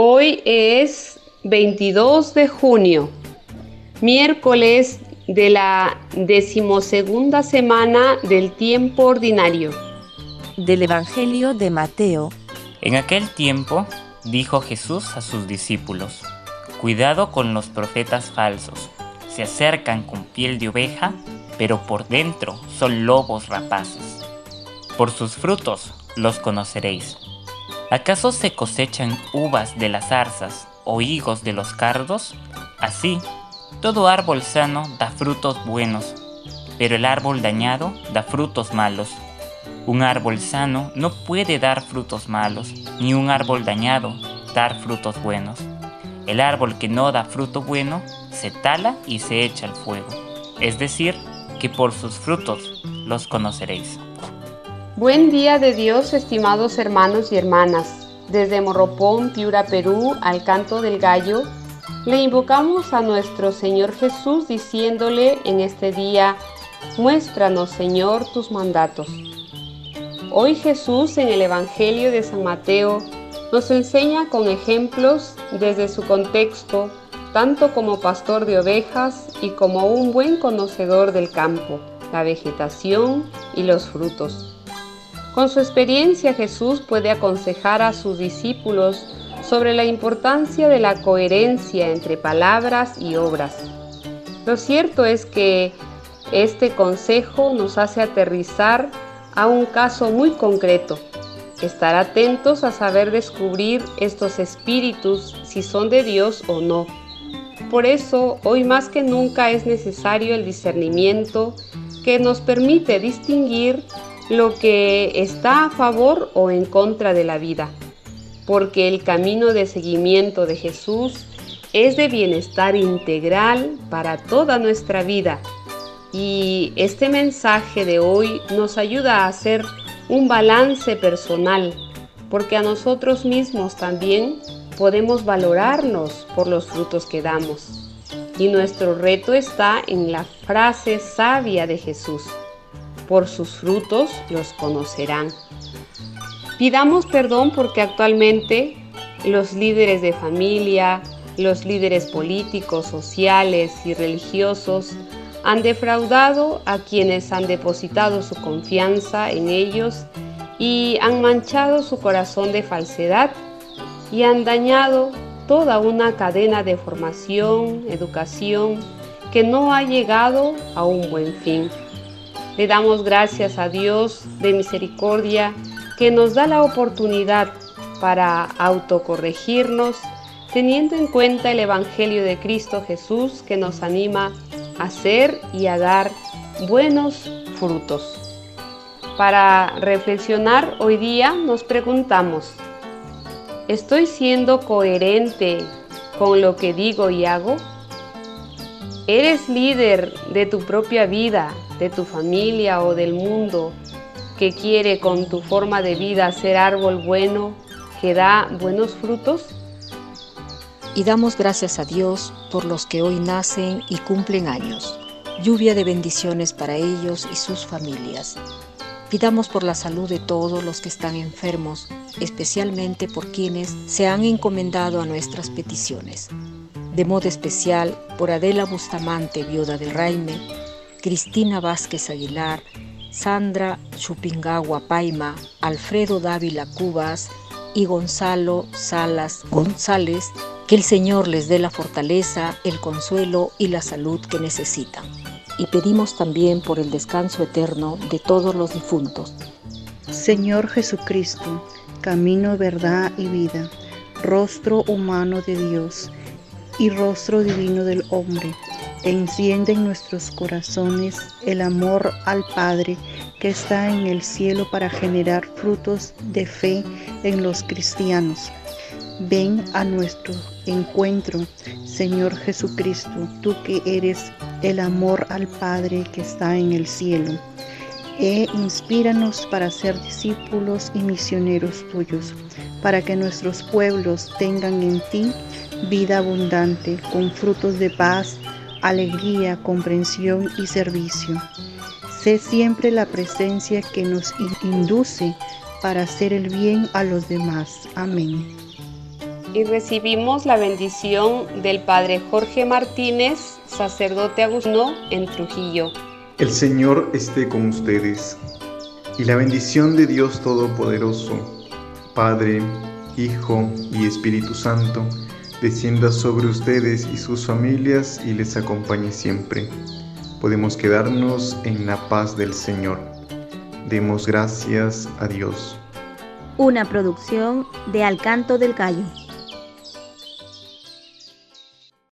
Hoy es 22 de junio, miércoles de la decimosegunda semana del tiempo ordinario. Del Evangelio de Mateo. En aquel tiempo dijo Jesús a sus discípulos, Cuidado con los profetas falsos, se acercan con piel de oveja, pero por dentro son lobos rapaces. Por sus frutos los conoceréis. ¿Acaso se cosechan uvas de las zarzas o higos de los cardos? Así, todo árbol sano da frutos buenos, pero el árbol dañado da frutos malos. Un árbol sano no puede dar frutos malos, ni un árbol dañado dar frutos buenos. El árbol que no da fruto bueno se tala y se echa al fuego. Es decir, que por sus frutos los conoceréis. Buen día de Dios, estimados hermanos y hermanas. Desde Morropón, Piura, Perú, al canto del gallo, le invocamos a nuestro Señor Jesús diciéndole en este día, muéstranos Señor tus mandatos. Hoy Jesús en el Evangelio de San Mateo nos enseña con ejemplos desde su contexto, tanto como pastor de ovejas y como un buen conocedor del campo, la vegetación y los frutos. Con su experiencia Jesús puede aconsejar a sus discípulos sobre la importancia de la coherencia entre palabras y obras. Lo cierto es que este consejo nos hace aterrizar a un caso muy concreto, estar atentos a saber descubrir estos espíritus si son de Dios o no. Por eso, hoy más que nunca es necesario el discernimiento que nos permite distinguir lo que está a favor o en contra de la vida, porque el camino de seguimiento de Jesús es de bienestar integral para toda nuestra vida. Y este mensaje de hoy nos ayuda a hacer un balance personal, porque a nosotros mismos también podemos valorarnos por los frutos que damos. Y nuestro reto está en la frase sabia de Jesús por sus frutos los conocerán. Pidamos perdón porque actualmente los líderes de familia, los líderes políticos, sociales y religiosos han defraudado a quienes han depositado su confianza en ellos y han manchado su corazón de falsedad y han dañado toda una cadena de formación, educación que no ha llegado a un buen fin. Le damos gracias a Dios de misericordia que nos da la oportunidad para autocorregirnos teniendo en cuenta el Evangelio de Cristo Jesús que nos anima a ser y a dar buenos frutos. Para reflexionar hoy día nos preguntamos, ¿estoy siendo coherente con lo que digo y hago? ¿Eres líder de tu propia vida de tu familia o del mundo que quiere con tu forma de vida ser árbol bueno que da buenos frutos? Y damos gracias a Dios por los que hoy nacen y cumplen años. Lluvia de bendiciones para ellos y sus familias. Pidamos por la salud de todos los que están enfermos, especialmente por quienes se han encomendado a nuestras peticiones. De modo especial por Adela Bustamante, viuda del Raime, Cristina Vázquez Aguilar, Sandra Chupingagua Paima, Alfredo Dávila Cubas y Gonzalo Salas González, que el Señor les dé la fortaleza, el consuelo y la salud que necesitan. Y pedimos también por el descanso eterno de todos los difuntos. Señor Jesucristo, camino, verdad y vida, rostro humano de Dios y rostro divino del hombre enciende en nuestros corazones el amor al Padre que está en el cielo para generar frutos de fe en los cristianos. Ven a nuestro encuentro, Señor Jesucristo, tú que eres el amor al Padre que está en el cielo. E inspíranos para ser discípulos y misioneros tuyos, para que nuestros pueblos tengan en ti vida abundante, con frutos de paz, alegría, comprensión y servicio. Sé siempre la presencia que nos induce para hacer el bien a los demás. Amén. y recibimos la bendición del Padre Jorge Martínez, sacerdote agustino en Trujillo. El Señor esté con ustedes y la bendición de Dios Todopoderoso, Padre, Hijo y Espíritu Santo, descienda sobre ustedes y sus familias y les acompañe siempre. Podemos quedarnos en la paz del Señor. Demos gracias a Dios. Una producción de Alcanto del Gallo.